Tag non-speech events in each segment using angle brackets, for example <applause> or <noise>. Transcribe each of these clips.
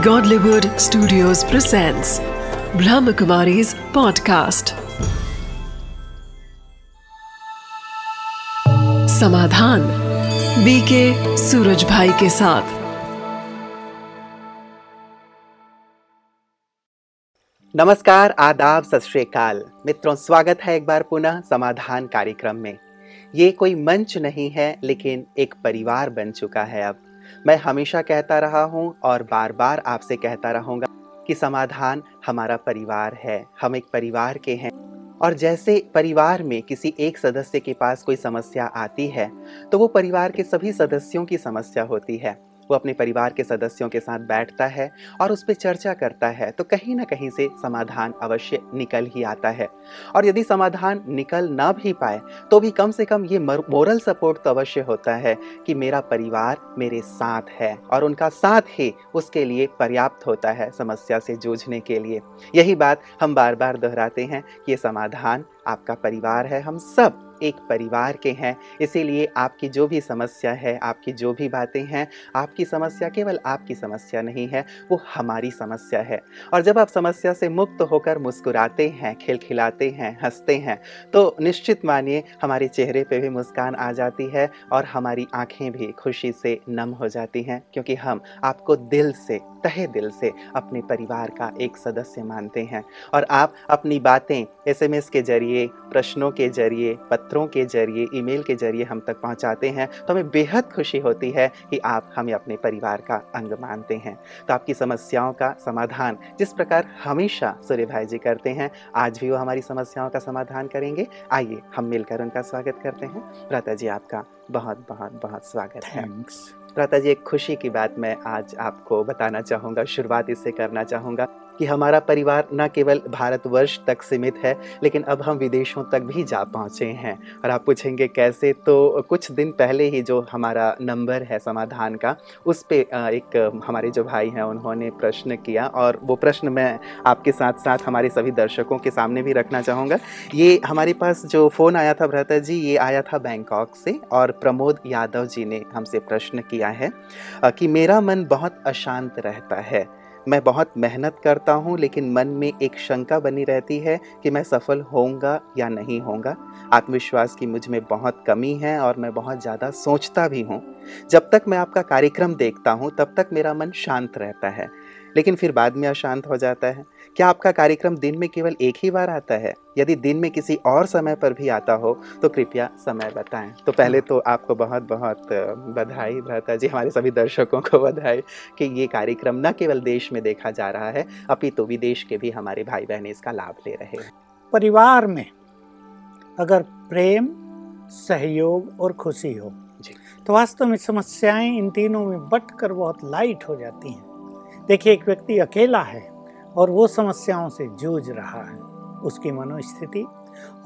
Godlywood Studios presents Brahmakumari's podcast. Samadhan BK Suraj Bhai के साथ। नमस्कार, आदाब, सत श्रीकाल मित्रों, स्वागत है एक बार पुनः समाधान कार्यक्रम में। ये कोई मंच नहीं है, लेकिन एक परिवार बन चुका है अब। मैं हमेशा कहता रहा हूँ और बार बार आपसे कहता रहूँगा कि समाधान हमारा परिवार है। हम एक परिवार के हैं। और जैसे परिवार में किसी एक सदस्य के पास कोई समस्या आती है तो वो परिवार के सभी सदस्यों की समस्या होती है। वो अपने परिवार के सदस्यों के साथ बैठता है और उस पर चर्चा करता है तो कहीं ना कहीं से समाधान अवश्य निकल ही आता है। और यदि समाधान निकल ना भी पाए तो भी कम से कम ये मोरल सपोर्ट तो अवश्य होता है कि मेरा परिवार मेरे साथ है और उनका साथ ही उसके लिए पर्याप्त होता है समस्या से जूझने के लिए। यही बात हम बार बार दोहराते हैं कि ये समाधान आपका परिवार है, हम सब एक परिवार के हैं। इसीलिए आपकी जो भी समस्या है, आपकी जो भी बातें हैं, आपकी समस्या केवल आपकी समस्या नहीं है, वो हमारी समस्या है। और जब आप समस्या से मुक्त होकर मुस्कुराते हैं, खिलखिलाते हैं, हँसते हैं तो निश्चित मानिए हमारे चेहरे पे भी मुस्कान आ जाती है और हमारी आँखें भी खुशी से नम हो जाती हैं, क्योंकि हम आपको दिल से, तहे दिल से अपने परिवार का एक सदस्य मानते हैं। और आप अपनी बातें एसएमएस के ज़रिए प्रश्नों के ज़रिए पत्रों के ज़रिए ईमेल के ज़रिए हम तक पहुंचाते हैं। तो हमें बेहद खुशी होती है कि आप हमें अपने परिवार का अंग मानते हैं। तो आपकी समस्याओं का समाधान जिस प्रकार हमेशा सूर्य भाई जी करते हैं आज भी वो हमारी समस्याओं का समाधान करेंगे। आइए हम मिलकर उनका स्वागत करते हैं। प्राता जी आपका बहुत बहुत बहुत स्वागत है। प्राता जी एक खुशी की बात मैं आज आपको बताना चाहूँगा शुरुआत इससे करना चाहूँगा। कि हमारा परिवार न केवल भारतवर्ष तक सीमित है, लेकिन अब हम विदेशों तक भी जा पहुँचे हैं। और आप पूछेंगे कैसे तो कुछ दिन पहले ही जो हमारा नंबर है समाधान का, उस पर एक, हमारे जो भाई हैं, उन्होंने प्रश्न किया, और वो प्रश्न मैं आपके साथ साथ हमारे सभी दर्शकों के सामने भी रखना चाहूँगा। ये हमारे पास जो फ़ोन आया था भ्रता जी, ये आया था बैंकॉक से, और प्रमोद यादव जी ने हमसे प्रश्न किया है कि मेरा मन बहुत अशांत रहता है। मैं बहुत मेहनत करता हूँ, लेकिन मन में एक शंका बनी रहती है कि मैं सफल होऊँगा या नहीं होऊँगा। आत्मविश्वास की मुझमें बहुत कमी है और मैं बहुत ज़्यादा सोचता भी हूँ। जब तक मैं आपका कार्यक्रम देखता हूँ, तब तक मेरा मन शांत रहता है। लेकिन फिर बाद में अशांत हो जाता है। क्या आपका कार्यक्रम दिन में केवल एक ही बार आता है? यदि दिन में किसी और समय पर भी आता हो तो कृपया समय बताएँ। तो पहले तो आपको बहुत बहुत बधाई भ्राता जी हमारे सभी दर्शकों को बधाई कि ये कार्यक्रम न केवल देश में देखा जा रहा है अपितु विदेश के भी हमारे भाई बहन इसका लाभ ले रहे हैं। परिवार में अगर प्रेम सहयोग और खुशी हो तो वास्तव में समस्याएँ इन तीनों में बट कर बहुत लाइट हो जाती हैं। देखिए एक व्यक्ति अकेला है और वो समस्याओं से जूझ रहा है उसकी मनोस्थिति।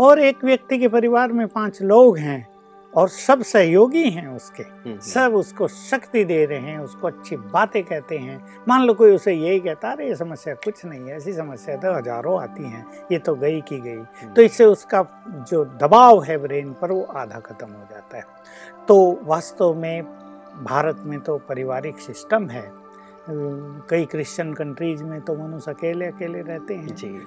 और एक व्यक्ति के परिवार में पाँच लोग हैं और सब सहयोगी हैं उसके। हम्म, हम्म। सब उसको शक्ति दे रहे हैं उसको अच्छी बातें कहते हैं। मान लो कोई उसे यही कहता अरे ये समस्या कुछ नहीं है ऐसी समस्या तो हज़ारों आती हैं ये तो गई की गई। हम्म। तो इससे उसका जो दबाव है ब्रेन पर वो आधा खत्म हो जाता है। तो वास्तव में भारत में तो पारिवारिक सिस्टम है कई क्रिश्चियन कंट्रीज़ में तो मनुष्य अकेले अकेले रहते हैं। जी।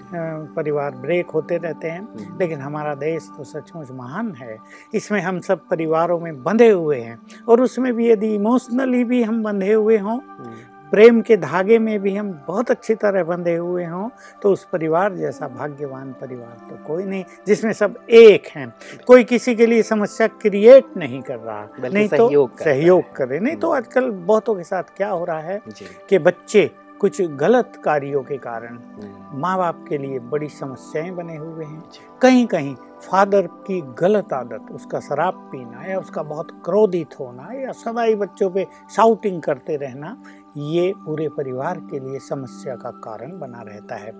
परिवार ब्रेक होते रहते हैं। हम्म। लेकिन हमारा देश तो सचमुच महान है। इसमें हम सब परिवारों में बंधे हुए हैं। और उसमें भी यदि इमोशनली भी हम बंधे हुए हों हम्म। प्रेम के धागे में भी हम बहुत अच्छी तरह बंधे हुए हों तो उस परिवार जैसा भाग्यवान परिवार तो कोई नहीं जिसमें सब एक हैं। कोई किसी के लिए समस्या क्रिएट नहीं कर रहा नहीं तो सहयोग करे। नहीं तो आजकल बहुतों के साथ क्या हो रहा है कि बच्चे कुछ गलत कार्यों के कारण हम्म। माँ बाप के लिए बड़ी समस्याएँ बने हुए हैं। कहीं कहीं फादर की गलत आदत उसका शराब पीना या उसका बहुत क्रोधित होना या सदा बच्चों पे शाउटिंग करते रहना ये पूरे परिवार के लिए समस्या का कारण बना रहता है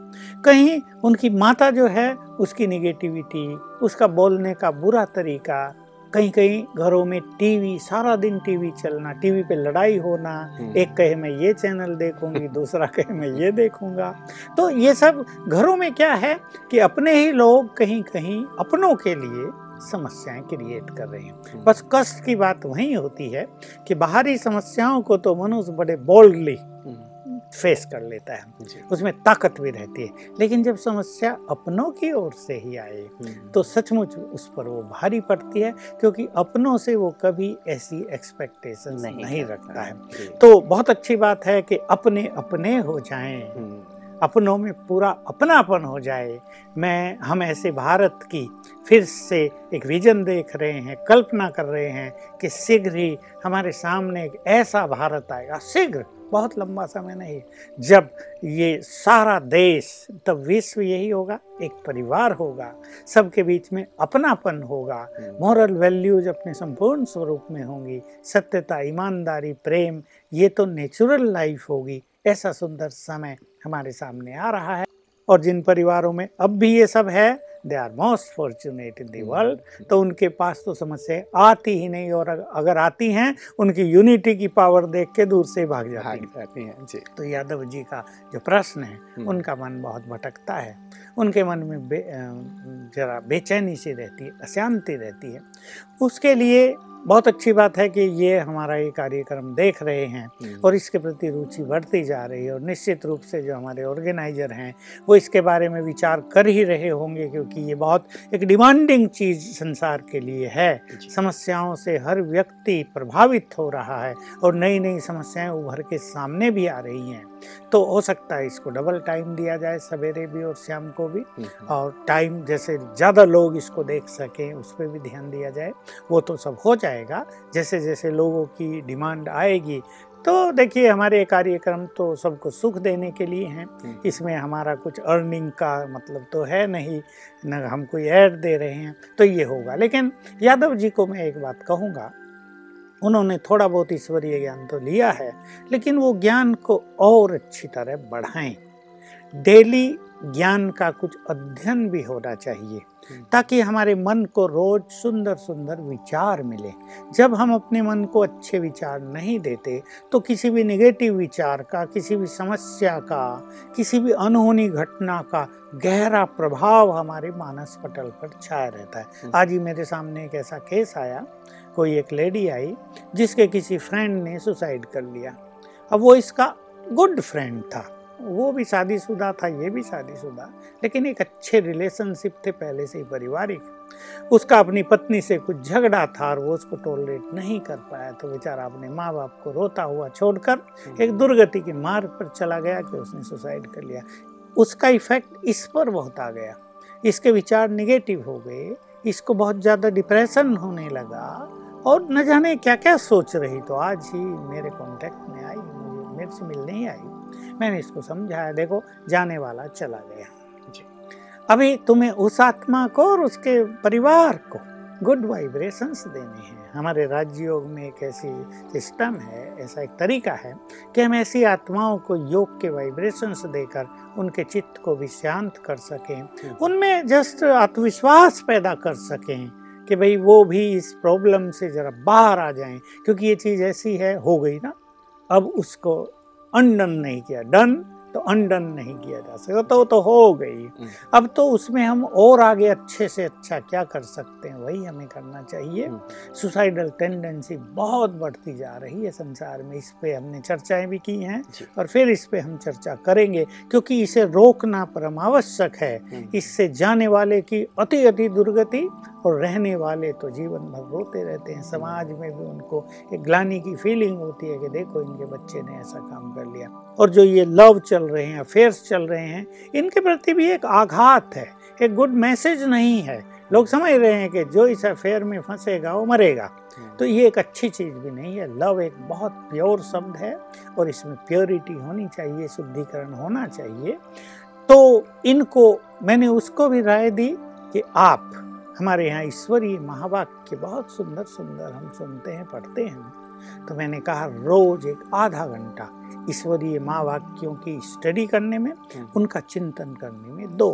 कहीं उनकी माता जो है उसकी निगेटिविटी उसका बोलने का बुरा तरीका कहीं कहीं घरों में टीवी सारा दिन टीवी चलना टीवी पे लड़ाई होना हम्म। एक कहे मैं ये चैनल देखूँगी <laughs> दूसरा कहे मैं ये देखूँगा तो ये सब घरों में क्या है कि अपने ही लोग कहीं कहीं अपनों के लिए समस्याएँ क्रिएट कर रहे हैं। हम्म। बस कष्ट की बात वही होती है कि बाहरी समस्याओं को तो मनुष्य बड़े बोल्डली फेस कर लेता है। उसमें ताकत भी रहती है। लेकिन जब समस्या अपनों की ओर से ही आए हम्म, तो सचमुच उस पर वो भारी पड़ती है क्योंकि अपनों से वो कभी ऐसी एक्सपेक्टेशन नहीं, नहीं रखता। है। तो बहुत अच्छी बात है कि अपने अपने हो जाएँ। हम्म, अपनों में पूरा अपनापन हो जाए। मैं हम ऐसे भारत की फिर से एक विजन देख रहे हैं कल्पना कर रहे हैं कि शीघ्र ही हमारे सामने एक ऐसा भारत आएगा। शीघ्र बहुत लंबा समय नहीं जब ये सारा देश तब विश्व यही होगा एक परिवार होगा सबके बीच में अपनापन होगा। हम्म, मॉरल वैल्यूज़ अपने संपूर्ण स्वरूप में होंगी सत्यता ईमानदारी प्रेम ये तो नेचुरल लाइफ होगी ऐसा सुंदर समय हमारे सामने आ रहा है और जिन परिवारों में अब भी ये सब है they are most fortunate in the world तो उनके पास तो समस्या आती ही नहीं और अगर आती हैं उनकी यूनिटी की पावर देख के दूर से भाग जाती भाग हैं। जी। तो यादव जी का जो प्रश्न है हम्म। उनका मन बहुत भटकता है। उनके मन में बे, जरा बेचैनी सी रहती है अशांति रहती है। उसके लिए बहुत अच्छी बात है कि ये हमारा ये कार्यक्रम देख रहे हैं हम्म, और इसके प्रति रुचि बढ़ती जा रही है और निश्चित रूप से जो हमारे ऑर्गेनाइजर हैं वो इसके बारे में विचार कर ही रहे होंगे क्योंकि ये बहुत एक डिमांडिंग चीज़ संसार के लिए है। समस्याओं से हर व्यक्ति प्रभावित हो रहा है और नई नई समस्याएँ उभर के सामने भी आ रही हैं। तो हो सकता है इसको डबल टाइम दिया जाए सवेरे भी और शाम को भी और टाइम जैसे ज़्यादा लोग इसको देख सकें उस पर भी ध्यान दिया जाए वो तो सब हो जाएगा। जैसे जैसे लोगों की डिमांड आएगी तो देखिए हमारे कार्यक्रम तो सबको सुख देने के लिए हैं। इसमें हमारा कुछ अर्निंग का मतलब तो है नहीं न हम कोई ऐड दे रहे हैं तो ये होगा। लेकिन यादव जी को मैं एक बात कहूँगा उन्होंने थोड़ा बहुत ईश्वरीय ज्ञान तो लिया है लेकिन वो ज्ञान को और अच्छी तरह बढ़ाएँ। डेली ज्ञान का कुछ अध्ययन भी होना चाहिए। ताकि हमारे मन को रोज सुंदर सुंदर विचार मिले। जब हम अपने मन को अच्छे विचार नहीं देते तो किसी भी निगेटिव विचार का किसी भी समस्या का किसी भी अनहोनी घटना का गहरा प्रभाव हमारे मानस पटल पर छाया रहता है। आज ही मेरे सामने एक ऐसा केस आया। कोई एक लेडी आई जिसके किसी फ्रेंड ने सुसाइड कर लिया। अब वो इसका गुड फ्रेंड था। वो भी शादीशुदा था ये भी शादीशुदा। लेकिन एक अच्छे रिलेशनशिप थे पहले से ही पारिवारिक। उसका अपनी पत्नी से कुछ झगड़ा था और वो उसको टॉलरेट नहीं कर पाया। तो बेचारा अपने माँ बाप को रोता हुआ छोड़कर एक दुर्गति के मार्ग पर चला गया कि उसने सुसाइड कर लिया। उसका इफ़ेक्ट इस पर बहुत आ गया। इसके विचार निगेटिव हो गए। इसको बहुत ज़्यादा डिप्रेशन होने लगा। और न जाने क्या क्या सोच रही। तो आज ही मेरे कांटेक्ट में आई। मुझे मेरे से मिलने ही आई। मैंने इसको समझाया देखो जाने वाला चला गया। जी। अभी तुम्हें उस आत्मा को और उसके परिवार को गुड वाइब्रेशंस देने हैं। हमारे राजयोग में एक ऐसी सिस्टम है ऐसा एक तरीका है कि हम ऐसी आत्माओं को योग के वाइब्रेशंस देकर उनके चित्त को भी शांत कर सकें। उनमें जस्ट आत्मविश्वास पैदा कर सकें कि भाई वो भी इस प्रॉब्लम से ज़रा बाहर आ जाएँ क्योंकि ये चीज़ ऐसी है हो गई ना? अब उसको अनडन नहीं किया। डन तो अनडन नहीं किया जा सकता तो तो हो गई। अब तो उसमें हम और आगे अच्छे से अच्छा क्या कर सकते हैं वही हमें करना चाहिए। सुसाइडल टेंडेंसी बहुत बढ़ती जा रही है संसार में। इस पे हमने चर्चाएँ भी की हैं और फिर इस पे हम चर्चा करेंगे क्योंकि इसे रोकना परम आवश्यक है। इससे जाने वाले की अति अति दुर्गति और रहने वाले तो जीवन भर रोते रहते हैं। समाज में भी उनको एक ग्लानी की फीलिंग होती है कि देखो इनके बच्चे ने ऐसा काम कर लिया। और जो ये लव चल रहे हैं अफेयर्स चल रहे हैं इनके प्रति भी एक आघात है एक गुड मैसेज नहीं है। लोग समझ रहे हैं कि जो इस अफेयर में फंसेगा वो मरेगा। तो ये एक अच्छी चीज़ भी नहीं है। लव एक बहुत प्योर शब्द है और इसमें प्योरिटी होनी चाहिए शुद्धिकरण होना चाहिए। तो इनको मैंने उसको भी राय दी कि आप हमारे यहाँ ईश्वरीय महावाक्य बहुत सुंदर सुंदर हम सुनते हैं पढ़ते हैं। तो मैंने कहा रोज एक आधा घंटा ईश्वरीय महावाक्यों की स्टडी करने में उनका चिंतन करने में दो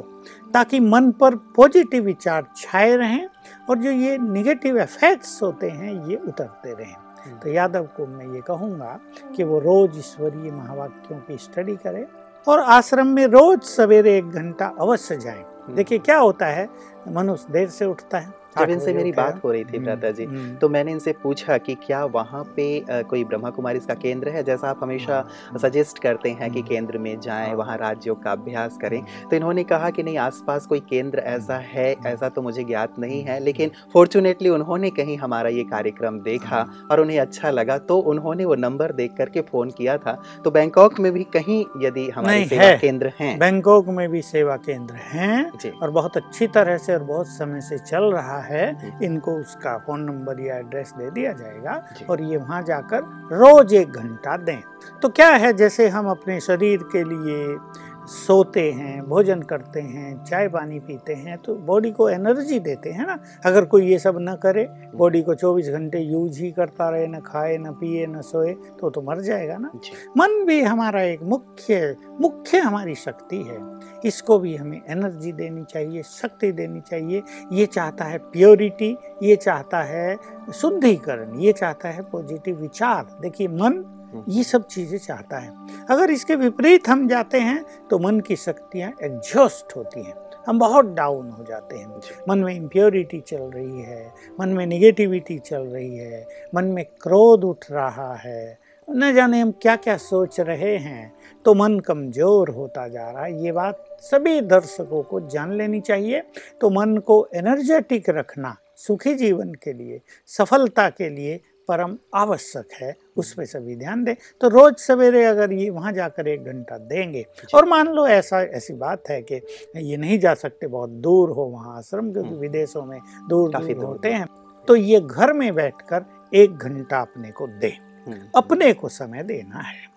ताकि मन पर पॉजिटिव विचार छाए रहें और जो ये निगेटिव इफेक्ट्स होते हैं ये उतरते रहें। तो यादव को मैं ये कहूँगा कि वो रोज ईश्वरीय महावाक्यों की स्टडी करें और आश्रम में रोज सवेरे एक घंटा अवश्य जाएँ। देखिए क्या होता है? मनुष्य देर से उठता है। जब इनसे मेरी बात हो रही थी भ्राता जी तो मैंने इनसे पूछा कि क्या वहाँ पे कोई ब्रह्मा कुमारी का केंद्र है? जैसा आप हमेशा सजेस्ट हाँ। करते हैं कि केंद्र में जाएँ हाँ। वहाँ राज्यों का अभ्यास करें। तो इन्होंने कहा कि नहीं आसपास कोई केंद्र ऐसा है ऐसा तो मुझे ज्ञात नहीं है लेकिन फॉर्चुनेटली उन्होंने कहीं हमारा ये कार्यक्रम देखा हाँ। और उन्हें अच्छा लगा तो उन्होंने वो नंबर देख करके फ़ोन किया था। तो बैंकॉक में भी कहीं यदि हमारे सेवा है। केंद्र हैं। बैंकॉक में भी सेवा केंद्र हैं और बहुत अच्छी तरह से और बहुत समय से चल रहा है इनको उसका फ़ोन नंबर या एड्रेस दे दिया जाएगा और ये वहाँ जाकर रोज एक घंटा दें। तो क्या है जैसे हम अपने शरीर के लिए सोते हैं भोजन करते हैं चाय पानी पीते हैं तो बॉडी को एनर्जी देते हैं ना। अगर कोई ये सब ना करे बॉडी को 24 घंटे यूज़ ही करता रहे ना खाए ना पिए न सोए तो तो मर जाएगा ना। मन भी हमारा एक मुख्य मुख्य हमारी शक्ति है। इसको भी हमें एनर्जी देनी चाहिए शक्ति देनी चाहिए। ये चाहता है प्योरिटी ये चाहता है शुद्धिकरण ये चाहता है पॉजिटिव विचार। देखिए मन ये सब चीज़ें चाहता है। अगर इसके विपरीत हम जाते हैं तो मन की शक्तियाँ एग्जॉस्ट होती हैं। हम बहुत डाउन हो जाते हैं। मन में इम्प्योरिटी चल रही है मन में निगेटिविटी चल रही है मन में क्रोध उठ रहा है। न जाने हम क्या क्या सोच रहे हैं तो मन कमज़ोर होता जा रहा है। ये बात सभी दर्शकों को जान लेनी चाहिए। तो मन को एनर्जेटिक रखना सुखी जीवन के लिए सफलता के लिए परम आवश्यक है उस पर सभी ध्यान दें। तो रोज सवेरे अगर ये वहाँ जाकर एक घंटा देंगे और मान लो ऐसा ऐसी बात है कि ये नहीं जा सकते बहुत दूर हो वहाँ आश्रम क्योंकि हम्म। विदेशों में दूर दूर होते हैं तो ये घर में बैठकर एक घंटा अपने को दे। हम्म। अपने को समय देना है।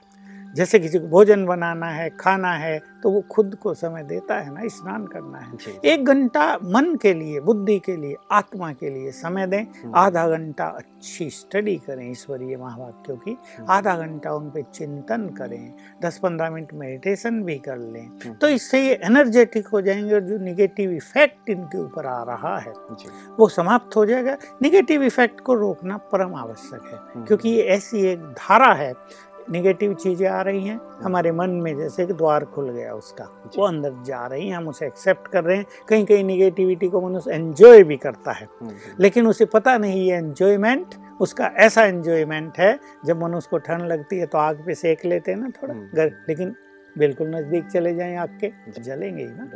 जैसे किसी को भोजन बनाना है खाना है तो वो खुद को समय देता है ना स्नान करना है। एक घंटा मन के लिए बुद्धि के लिए आत्मा के लिए समय दें। हम्म। आधा घंटा अच्छी स्टडी करें ईश्वरीय महावाक्यों की। हम्म। आधा घंटा उन पर चिंतन करें। दस पंद्रह मिनट मेडिटेशन भी कर लें। हम्म। तो इससे ये एनर्जेटिक हो जाएँगे और जो निगेटिव इफ़ेक्ट इनके ऊपर आ रहा है वो समाप्त हो जाएगा। निगेटिव इफ़ेक्ट को रोकना परम आवश्यक है क्योंकि ये ऐसी एक धारा है निगेटिव चीज़ें आ रही हैं। हमारे मन में जैसे एक द्वार खुल गया उसका। वो अंदर जा रही हैं हम उसे एक्सेप्ट कर रहे हैं। कहीं कहीं निगेटिविटी को मनुष्य एंजॉय भी करता है। हम्म। लेकिन उसे पता नहीं ये एंजॉयमेंट उसका ऐसा एंजॉयमेंट है जब मनुष्य को ठंड लगती है तो आग पे सेक लेते हैं ना थोड़ा घर लेकिन बिल्कुल नज़दीक चले जाएँ आग के जलेंगे ही ना।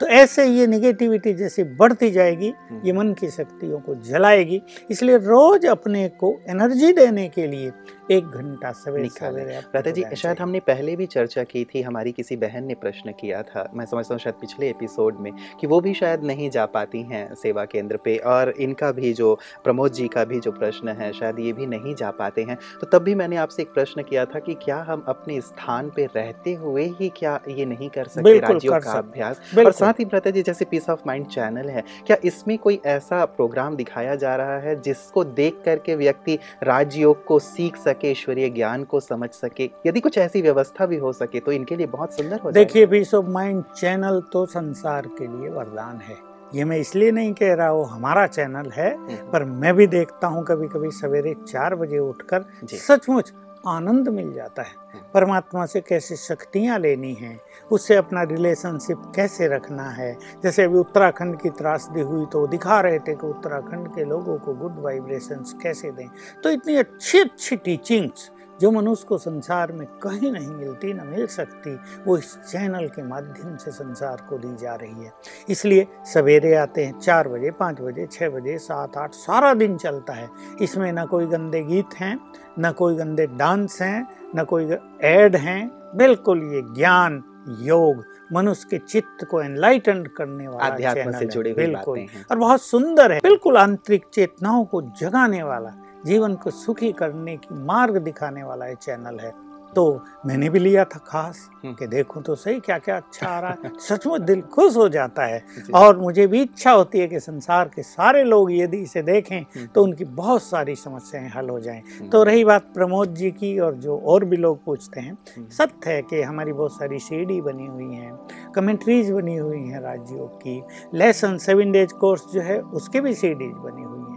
तो ऐसे ये निगेटिविटी जैसे बढ़ती जाएगी ये मन की शक्तियों को जलाएगी। इसलिए रोज अपने को एनर्जी देने के लिए एक घंटा सवेरे सवेरे राधा जी शायद हमने पहले भी चर्चा की थी हमारी किसी बहन ने प्रश्न किया था मैं समझता हूँ शायद पिछले एपिसोड में कि वो भी शायद नहीं जा पाती हैं सेवा केंद्र पे और इनका भी जो प्रमोद जी का भी जो प्रश्न है शायद ये भी नहीं जा पाते हैं। तो तब भी मैंने आपसे एक प्रश्न किया था कि क्या हम अपने स्थान पे रहते हुए ही क्या ये नहीं कर सकते राज्यों का अभ्यास? और साथ ही भ्रता जी जैसे पीस ऑफ़ माइंड चैनल है क्या इसमें कोई ऐसा प्रोग्राम दिखाया जा रहा है जिसको देख करके व्यक्ति राजयोग को सीख सके? सके ईश्वरीय ज्ञान को समझ सके यदि कुछ ऐसी व्यवस्था भी हो सके तो इनके लिए बहुत सुंदर हो देखिए पीस ऑफ़ माइंड चैनल तो संसार के लिए वरदान है। ये मैं इसलिए नहीं कह रहा हूँ हमारा चैनल है हम्म। पर मैं भी देखता हूँ कभी कभी सवेरे चार बजे उठकर सचमुच आनंद मिल जाता है। हम्म। परमात्मा से कैसे शक्तियाँ लेनी हैं उससे अपना रिलेशनशिप कैसे रखना है? जैसे अभी उत्तराखंड की त्रासदी हुई तो दिखा रहे थे कि उत्तराखंड के लोगों को गुड वाइब्रेशंस कैसे दें। तो इतनी अच्छी अच्छी टीचिंग्स जो मनुष्य को संसार में कहीं नहीं मिलती न मिल सकती वो इस चैनल के माध्यम से संसार को दी जा रही है। इसलिए सवेरे आते हैं चार बजे पाँच बजे छः बजे सात आठ सारा दिन चलता है। इसमें न कोई गंदे गीत हैं न कोई गंदे डांस हैं न कोई एड हैं बिल्कुल ये ज्ञान योग मनुष्य के चित्त को एनलाइटन करने वाला अध्यात्म से जुड़े बिल्कुल। और बहुत सुंदर है बिल्कुल आंतरिक चेतनाओं को जगाने वाला। जीवन को सुखी करने की मार्ग दिखाने वाला ये चैनल है। तो मैंने भी लिया था खास हम्म। कि देखूँ तो सही क्या क्या अच्छा आ रहा है। <laughs> सचमुच दिल खुश हो जाता है। और मुझे भी इच्छा होती है कि संसार के सारे लोग यदि इसे देखें हम्म। तो उनकी बहुत सारी समस्याएँ हल हो जाएँ। हम्म। तो रही बात प्रमोद जी की और जो और भी लोग पूछते हैं सत्य है कि हमारी बहुत सारी सीडी बनी हुई हैं कमेंट्रीज बनी हुई हैं राज्यों की लेसन सेवन डेज़ कोर्स जो है उसके भी सीडीज बनी हुई हैं।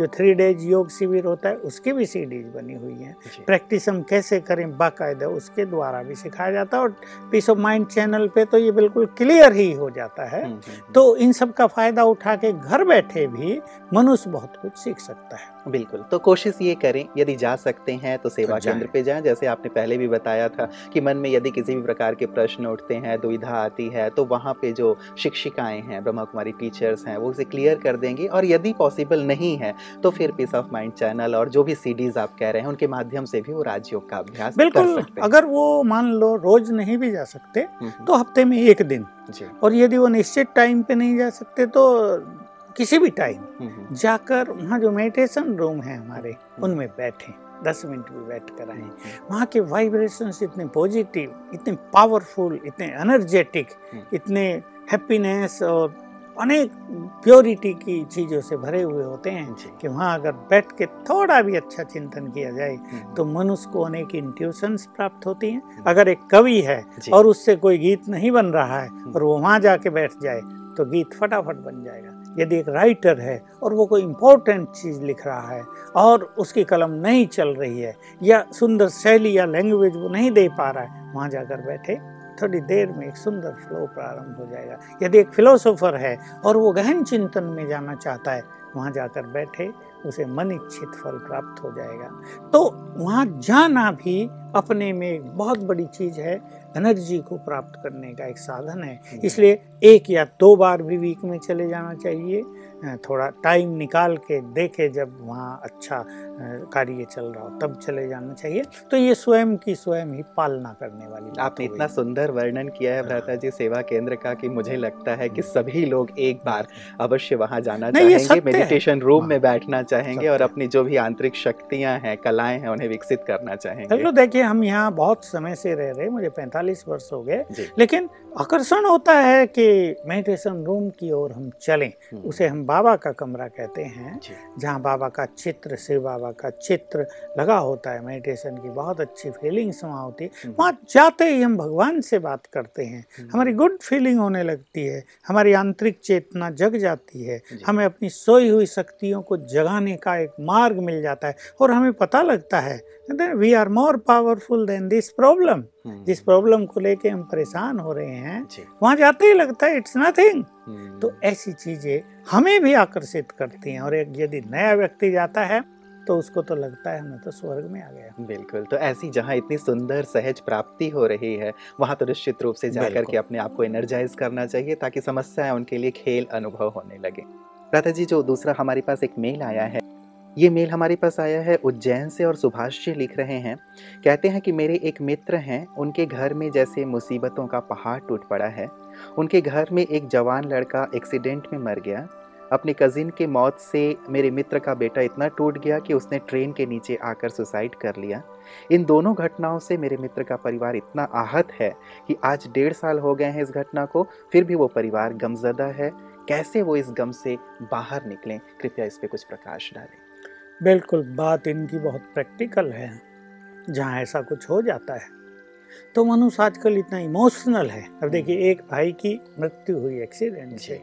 जो थ्री डेज़ योग शिविर होता है उसकी भी सीडीज बनी हुई है। प्रैक्टिस हम कैसे करें बाकायदा उसके द्वारा भी सिखाया जाता है और पीस ऑफ़ माइंड चैनल पे तो ये बिल्कुल क्लियर ही हो जाता है। हम्म, हम्म, हम्म। तो इन सब का फ़ायदा उठा के घर बैठे भी मनुष्य बहुत कुछ सीख सकता है। बिल्कुल तो कोशिश ये करें यदि जा सकते हैं तो सेवा तो केंद्र पे जाएँ। जैसे आपने पहले भी बताया था कि मन में यदि किसी भी प्रकार के प्रश्न उठते हैं दुविधा आती है तो वहाँ पे जो शिक्षिकाएँ हैं ब्रह्मा कुमारी टीचर्स हैं वो उसे क्लियर कर देंगी। और यदि पॉसिबल नहीं है तो फिर पीस ऑफ़ माइंड चैनल और जो भी सीडीज आप कह रहे हैं उनके माध्यम से भी वो राजयोग का अभ्यास बिल्कुल कर सकते अगर वो मान लो रोज नहीं भी जा सकते हम्म, हम्म। तो हफ़्ते में एक दिन। और यदि वो निश्चित टाइम पे नहीं जा सकते तो किसी भी टाइम हम्म, जाकर वहाँ जो मेडिटेशन रूम है हमारे उनमें बैठे दस मिनट भी बैठ कर आए। वहाँ के वाइब्रेशन इतने पॉजिटिव इतने पावरफुल इतने एनर्जेटिक इतने हैप्पीनेस और अनेक प्योरिटी की चीज़ों से भरे हुए होते हैं कि वहाँ अगर बैठ के थोड़ा भी अच्छा चिंतन किया जाए हम्म। तो मनुष्य को अनेक इंट्यूशंस प्राप्त होती हैं हम्म। अगर एक कवि है और उससे कोई गीत नहीं बन रहा है हम्म। और वो वहाँ जाके बैठ जाए तो गीत फटाफट बन जाएगा यदि एक राइटर है और वो कोई इम्पोर्टेंट चीज़ लिख रहा है और उसकी कलम नहीं चल रही है या सुंदर शैली या लैंग्वेज वो नहीं दे पा रहा है वहाँ जाकर बैठे थोड़ी देर में एक सुंदर फ्लो प्रारंभ हो जाएगा। यदि एक फिलोसोफर है और वो गहन चिंतन में जाना चाहता है वहाँ जाकर बैठे उसे मन इच्छित फल प्राप्त हो जाएगा। तो वहाँ जाना भी अपने में एक बहुत बड़ी चीज़ है एनर्जी को प्राप्त करने का एक साधन है। इसलिए एक या दो बार भी वीक में चले जाना चाहिए। थोड़ा टाइम निकाल के देखे जब वहाँ अच्छा कार्य चल रहा हो तब चले जाना चाहिए। तो ये स्वयं की स्वयं ही पालना करने वाली आपने इतना सुंदर वर्णन किया है भ्राता जी सेवा केंद्र का कि मुझे लगता है कि सभी लोग एक बार अवश्य वहाँ जाना चाहेंगे मेडिटेशन रूम में बैठना चाहेंगे और अपनी जो भी आंतरिक शक्तियाँ हैं कलाएँ हैं उन्हें विकसित करना चाहेंगे। चलो देखिए हम यहाँ बहुत समय से रह रहे मुझे पैंतालीस वर्ष हो गए। लेकिन आकर्षण होता है कि मेडिटेशन रूम की ओर हम चलें हम्म। उसे हम बाबा का कमरा कहते हैं जहाँ बाबा का चित्र शिव बाबा का चित्र लगा होता है। मेडिटेशन की बहुत अच्छी फीलिंग्स वहाँ होती है। हम्म। वहाँ जाते ही हम भगवान से बात करते हैं। हम्म। हमारी गुड फीलिंग होने लगती है। हमारी आंतरिक चेतना जग जाती है। हमें अपनी सोई हुई शक्तियों को जगाने का एक मार्ग मिल जाता है और हमें पता लगता है we are more powerful than this problem जिस प्रॉब्लम को लेके हम परेशान हो रहे हैं वहाँ जाते ही लगता है इट्स नथिंग हम्म। तो ऐसी चीज़ें हमें भी आकर्षित करती हैं और एक यदि नया व्यक्ति जाता है तो उसको तो लगता है हमें तो स्वर्ग में आ गया। बिल्कुल। तो ऐसी जहाँ इतनी सुंदर सहज प्राप्ति हो रही है वहाँ तो निश्चित रूप से जाकर के अपने आप को एनर्जाइज करना चाहिए ताकि समस्याएँ उनके लिए खेल अनुभव होने लगे। राधा जी जो दूसरा हमारे पास एक मेल आया है ये मेल हमारे पास आया है, उज्जैन से और सुभाष जी लिख रहे हैं। कहते हैं कि मेरे एक मित्र हैं, उनके घर में जैसे मुसीबतों का पहाड़ टूट पड़ा है। उनके घर में एक जवान लड़का एक्सीडेंट में मर गया। अपने कज़िन के मौत से मेरे मित्र का बेटा इतना टूट गया कि उसने ट्रेन के नीचे आकर सुसाइड कर लिया। इन दोनों घटनाओं से मेरे मित्र का परिवार इतना आहत है कि आज डेढ़ साल हो गए हैं इस घटना को, फिर भी वो परिवार गमजदा है। कैसे वो इस गम से बाहर निकलें? कृपया इस पर कुछ प्रकाश डालें। बिल्कुल बात इनकी बहुत प्रैक्टिकल है। जहाँ ऐसा कुछ हो जाता है तो मनुष्य आजकल इतना इमोशनल है। अब देखिए हम्म। एक भाई की मृत्यु हुई एक्सीडेंट से।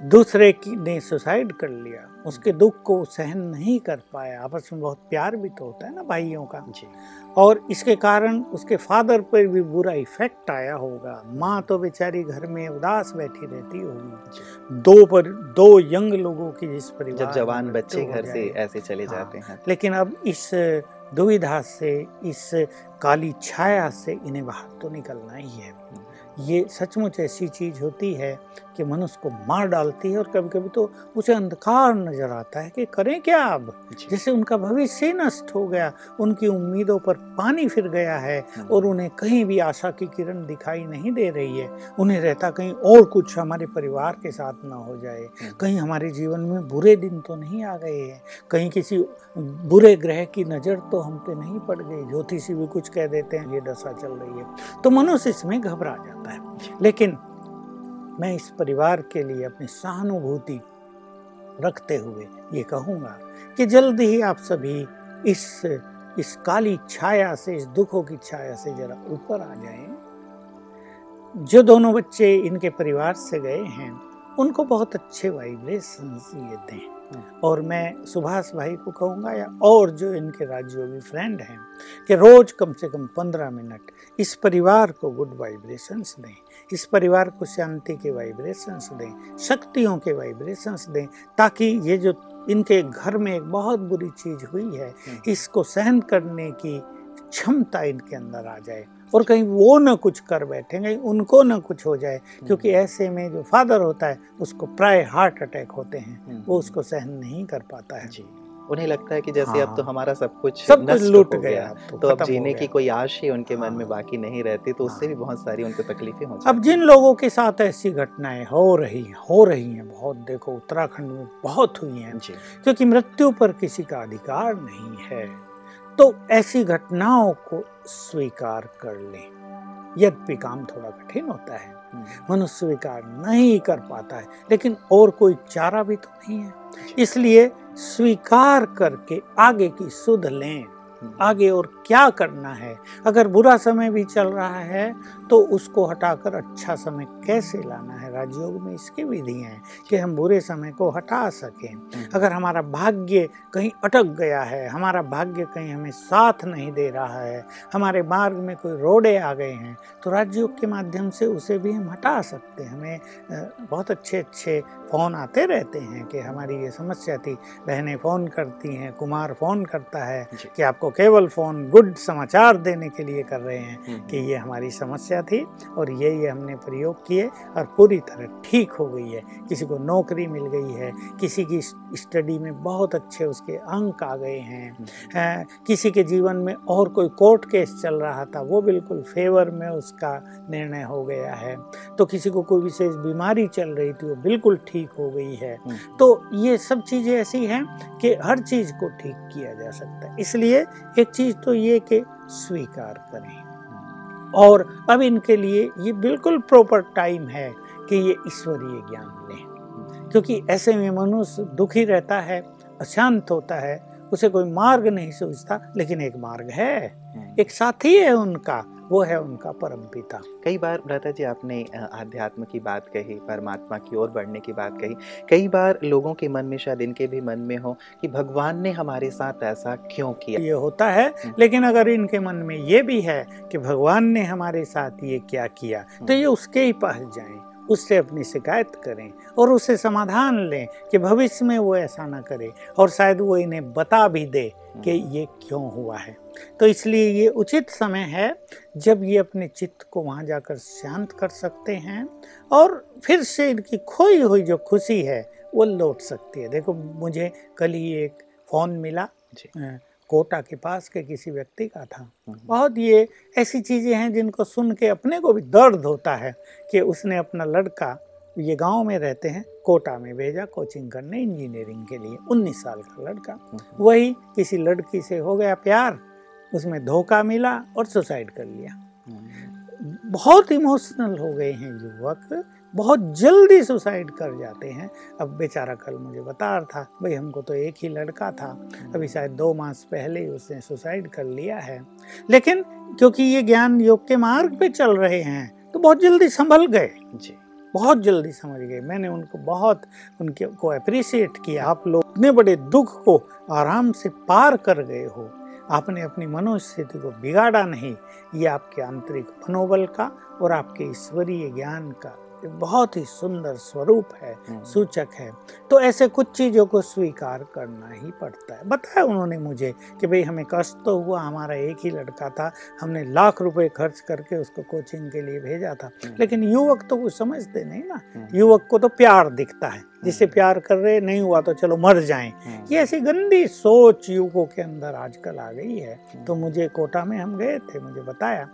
दूसरे की ने सुसाइड कर लिया उसके दुख को सहन नहीं कर पाया आपस में बहुत प्यार भी तो होता है ना भाइयों का। जी। और इसके कारण उसके फादर पर भी बुरा इफ़ेक्ट आया होगा। माँ तो बेचारी घर में उदास बैठी रहती होगी। दो पर दो यंग लोगों की जिस परिवार जब जवान बच्चे घर से ऐसे चले हाँ, जाते हैं लेकिन अब इस दुविधा से इस काली छाया से इन्हें बाहर तो निकलना ही है। ये सचमुच ऐसी चीज़ होती है कि मनुष्य को मार डालती है और कभी कभी तो उसे अंधकार नज़र आता है कि करें क्या अब? जैसे उनका भविष्य नष्ट हो गया उनकी उम्मीदों पर पानी फिर गया है हम्म। और उन्हें कहीं भी आशा की किरण दिखाई नहीं दे रही है। उन्हें रहता कहीं और कुछ हमारे परिवार के साथ ना हो जाए। हम्म। कहीं हमारे जीवन में बुरे दिन तो नहीं आ गए हैं। कहीं किसी बुरे ग्रह की नज़र तो हम पे नहीं पड़ गई। ज्योतिषी भी कुछ कह देते हैं ये दशा चल रही है। तो मनुष्य इसमें घबरा जाता है लेकिन मैं इस परिवार के लिए अपनी सहानुभूति रखते हुए ये कहूँगा कि जल्द ही आप सभी इस इस काली छाया से, इस दुखों की छाया से जरा ऊपर आ जाएँ। जो दोनों बच्चे इनके परिवार से गए हैं, उनको बहुत अच्छे वाइब्रेशन ये दें और मैं सुभाष भाई को कहूँगा या और जो इनके राजयोगी फ्रेंड हैं, कि रोज कम से कम पंद्रह मिनट इस परिवार को गुड वाइब्रेशंस दें इस परिवार को शांति के वाइब्रेशंस दें शक्तियों के वाइब्रेशंस दें ताकि ये जो इनके घर में एक बहुत बुरी चीज़ हुई है इसको सहन करने की क्षमता इनके अंदर आ जाए और कहीं वो न कुछ कर बैठे कहीं उनको न कुछ हो जाए क्योंकि हम्म। ऐसे में जो फादर होता है उसको प्राय हार्ट अटैक होते हैं हम्म। वो उसको सहन नहीं कर पाता है जी उन्हें लगता है कि जैसे हाँ, अब तो हाँ। हमारा सब कुछ सब कुछ लूट गया तो, तो अब जीने की कोई आश ही उनके हाँ, मन में बाकी नहीं रहती तो उससे भी हाँ। बहुत सारी उनको तकलीफें हो अब जिन लोगों के साथ ऐसी घटनाएँ हो रही हो रही हैं बहुत देखो उत्तराखंड में बहुत हुई हैं क्योंकि मृत्यु पर किसी का अधिकार नहीं है तो ऐसी घटनाओं को स्वीकार कर लें यद्यपि काम थोड़ा कठिन होता है। मनुष्य स्वीकार नहीं कर पाता है। लेकिन और कोई चारा भी तो नहीं है। इसलिए स्वीकार करके आगे की सुध लें। आगे और क्या करना है? अगर बुरा समय भी चल रहा है तो उसको हटाकर अच्छा समय कैसे लाना है? राजयोग में इसकी विधियाँ हैं कि हम बुरे समय को हटा सकें। हम्म। अगर हमारा भाग्य कहीं अटक गया है हमारा भाग्य कहीं हमें साथ नहीं दे रहा है हमारे मार्ग में कोई रोडे आ गए हैं तो राजयोग के माध्यम से उसे भी हम हटा सकते हैं। हमें बहुत अच्छे अच्छे फ़ोन आते रहते हैं कि हमारी ये समस्या थी बहनें फ़ोन करती हैं कुमार फ़ोन करता है कि आपको केवल फ़ोन गुड समाचार देने के लिए कर रहे हैं हम्म, कि हम्म। ये हमारी समस्या थी और ये ये हमने प्रयोग किए और पूरी तरह ठीक हो गई है किसी को नौकरी मिल गई है किसी की स्टडी में बहुत अच्छे उसके अंक आ गए हैं हम्म। किसी के जीवन में और कोई कोर्ट केस चल रहा था वो बिल्कुल फेवर में उसका निर्णय हो गया है तो किसी को कोई विशेष बीमारी चल रही थी वो बिल्कुल ठीक हो गई है। तो ये सब चीज़ें ऐसी हैं कि हर चीज़ को ठीक किया जा सकता है। इसलिए एक चीज़ तो ये कि स्वीकार करें। और अब इनके लिए ये बिल्कुल प्रॉपर टाइम है कि ये ईश्वरीय ज्ञान लें। क्योंकि ऐसे में मनुष्य दुखी रहता है अशांत होता है उसे कोई मार्ग नहीं सोचता लेकिन एक मार्ग है। हम्म। एक साथी है उनका वो है उनका परम पिता कई बार भ्राता जी आपने आध्यात्म की बात कही परमात्मा की ओर बढ़ने की बात कही कई बार लोगों के मन में शायद इनके भी मन में हो कि भगवान ने हमारे साथ ऐसा क्यों किया ये होता है। लेकिन अगर इनके मन में ये भी है कि भगवान ने हमारे साथ ये क्या किया तो। ये उसके ही पास जाएँ उससे अपनी शिकायत करें और उसे समाधान लें कि भविष्य में वो ऐसा ना करे और शायद वो इन्हें बता भी दे कि ये क्यों हुआ है। तो इसलिए ये उचित समय है जब ये अपने चित्त को वहाँ जाकर शांत कर सकते हैं और फिर से इनकी खोई हुई जो खुशी है वो लौट सकती है। देखो मुझे कल ही एक फ़ोन मिला। कोटा के पास के किसी व्यक्ति का था हम्म। बहुत ये ऐसी चीज़ें हैं जिनको सुन के अपने को भी दर्द होता है कि उसने अपना लड़का ये गाँव में रहते हैं कोटा में भेजा कोचिंग करने इंजीनियरिंग के लिए 19 साल का लड़का हम्म। वही किसी लड़की से हो गया प्यार उसमें धोखा मिला और सुसाइड कर लिया हम्म। बहुत इमोशनल हो गए हैं युवक बहुत जल्दी सुसाइड कर जाते हैं। अब बेचारा कल मुझे बता रहा था भाई हमको तो एक ही लड़का था। अभी शायद दो मास पहले ही उसने सुसाइड कर लिया है। लेकिन क्योंकि ये ज्ञान योग के मार्ग पे चल रहे हैं तो बहुत जल्दी संभल गए। जी। बहुत जल्दी समझ गए। मैंने उनको बहुत उनके को अप्रिशिएट किया। आप लोग इतने बड़े दुख को आराम से पार कर गए हो। आपने अपनी मनोस्थिति को बिगाड़ा नहीं। ये आपके आंतरिक मनोबल का और आपके ईश्वरीय ज्ञान का बहुत ही सुंदर स्वरूप है हम्म। सूचक है। तो ऐसे कुछ चीज़ों को स्वीकार करना ही पड़ता है। बताया उन्होंने मुझे कि भाई हमें कष्ट तो हुआ हमारा एक ही लड़का था हमने लाख रुपए खर्च करके उसको कोचिंग के लिए भेजा था। हम्म। लेकिन युवक तो कुछ समझते नहीं ना। हम्म। युवक को तो प्यार दिखता है। जिसे प्यार कर रहे नहीं हुआ तो चलो मर जाएँ। ये ऐसी गंदी सोच युवकों के अंदर आजकल आ गई है। तो मुझे कोटा में हम गए थे मुझे बताया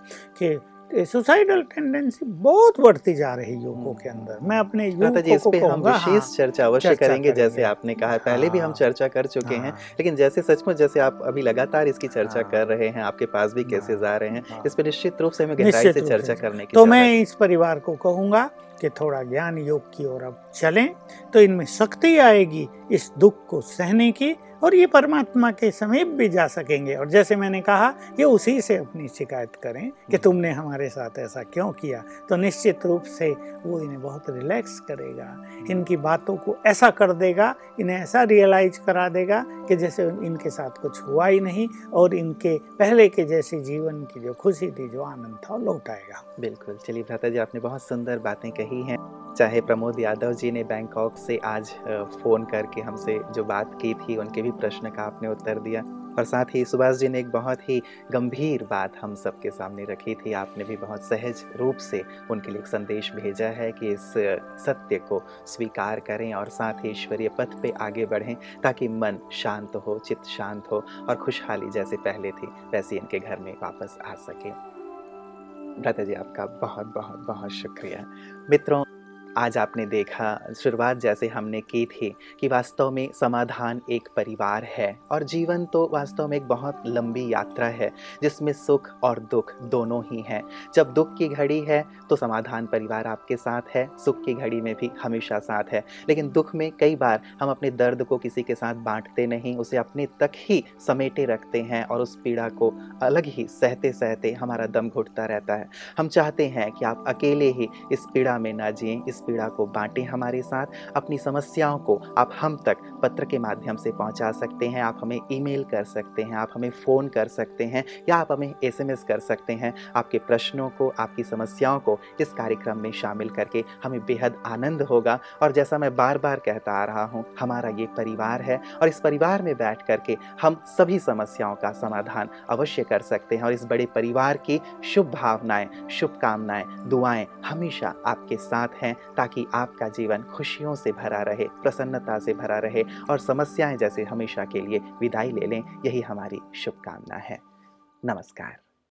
कि सुसाइडल टेंडेंसी बहुत बढ़ती जा रही है युवकों के अंदर। मैं अपने युवकों इस पे हम विशेष हाँ, चर्चा अवश्य करेंगे जैसे आपने कहा पहले हाँ, भी हम हाँ। चर्चा कर चुके हाँ, हैं। लेकिन जैसे सचमुच जैसे आप अभी लगातार इसकी चर्चा हाँ, कर रहे हैं आपके पास भी केसेस आ रहे हैं इस पर निश्चित रूप से हमें गहराई से चर्चा करने की तो मैं इस परिवार को कहूँगा कि थोड़ा ज्ञान योग की ओर अब चलें तो इनमें शक्ति आएगी इस दुख को सहने की और ये परमात्मा के समीप भी जा सकेंगे। और जैसे मैंने कहा ये उसी से अपनी शिकायत करें कि हम्म। तुमने हमारे साथ ऐसा क्यों किया? तो निश्चित रूप से वो इन्हें बहुत रिलैक्स करेगा इनकी बातों को ऐसा कर देगा इन्हें ऐसा रियलाइज़ करा देगा कि जैसे इनके साथ कुछ हुआ ही नहीं और इनके पहले के जैसे जीवन की जो खुशी थी, जो आनंद था लौट आएगा। बिल्कुल। चलिए भ्राता जी, आपने बहुत सुंदर बातें कही हैं। चाहे प्रमोद यादव जी ने बैंकॉक से आज फ़ोन करके हमसे जो बात की थी, उनके भी प्रश्न का आपने उत्तर दिया। और साथ ही सुभाष जी ने एक बहुत ही गंभीर बात हम सबके सामने रखी थी। आपने भी बहुत सहज रूप से उनके लिए एक संदेश भेजा है कि इस सत्य को स्वीकार करें और साथ ही ईश्वरीय पथ पे आगे बढ़ें ताकि मन शांत हो, चित्त शांत हो और खुशहाली जैसे पहले थी, वैसे इनके घर में वापस आ सके। भ्राता जी, आपका बहुत बहुत बहुत शुक्रिया। मित्रों आज आपने देखा, शुरुआत जैसे हमने की थी कि वास्तव में समाधान एक परिवार है और जीवन तो वास्तव में एक बहुत लंबी यात्रा है, जिसमें सुख और दुख दोनों ही हैं। जब दुख की घड़ी है तो समाधान परिवार आपके साथ है, सुख की घड़ी में भी हमेशा साथ है। लेकिन दुख में कई बार हम अपने दर्द को किसी के साथ बांटते नहीं, उसे अपने तक ही समेटे रखते हैं और उस पीड़ा को अलग ही सहते सहते हमारा दम घुटता रहता है। हम चाहते हैं कि आप अकेले ही इस पीड़ा में ना जिए पीड़ा को बांटें हमारे साथ। अपनी समस्याओं को आप हम तक पत्र के माध्यम से पहुँचा सकते हैं। आप हमें ईमेल कर सकते हैं, आप हमें फ़ोन कर सकते हैं या आप हमें एसएमएस कर सकते हैं। आपके प्रश्नों को, आपकी समस्याओं को इस कार्यक्रम में शामिल करके हमें बेहद आनंद होगा। और जैसा मैं बार बार कहता आ रहा हूँ, हमारा ये परिवार है और इस परिवार में बैठ करके हम सभी समस्याओं का समाधान अवश्य कर सकते हैं। और इस बड़े परिवार की शुभ भावनाएँ शुभकामनाएँ, दुआएँ हमेशा आपके साथ हैं। ताकि आपका जीवन खुशियों से भरा रहे, प्रसन्नता से भरा रहे और समस्याएँ जैसे हमेशा के लिए विदाई ले लें। यही हमारी शुभकामना है। नमस्कार।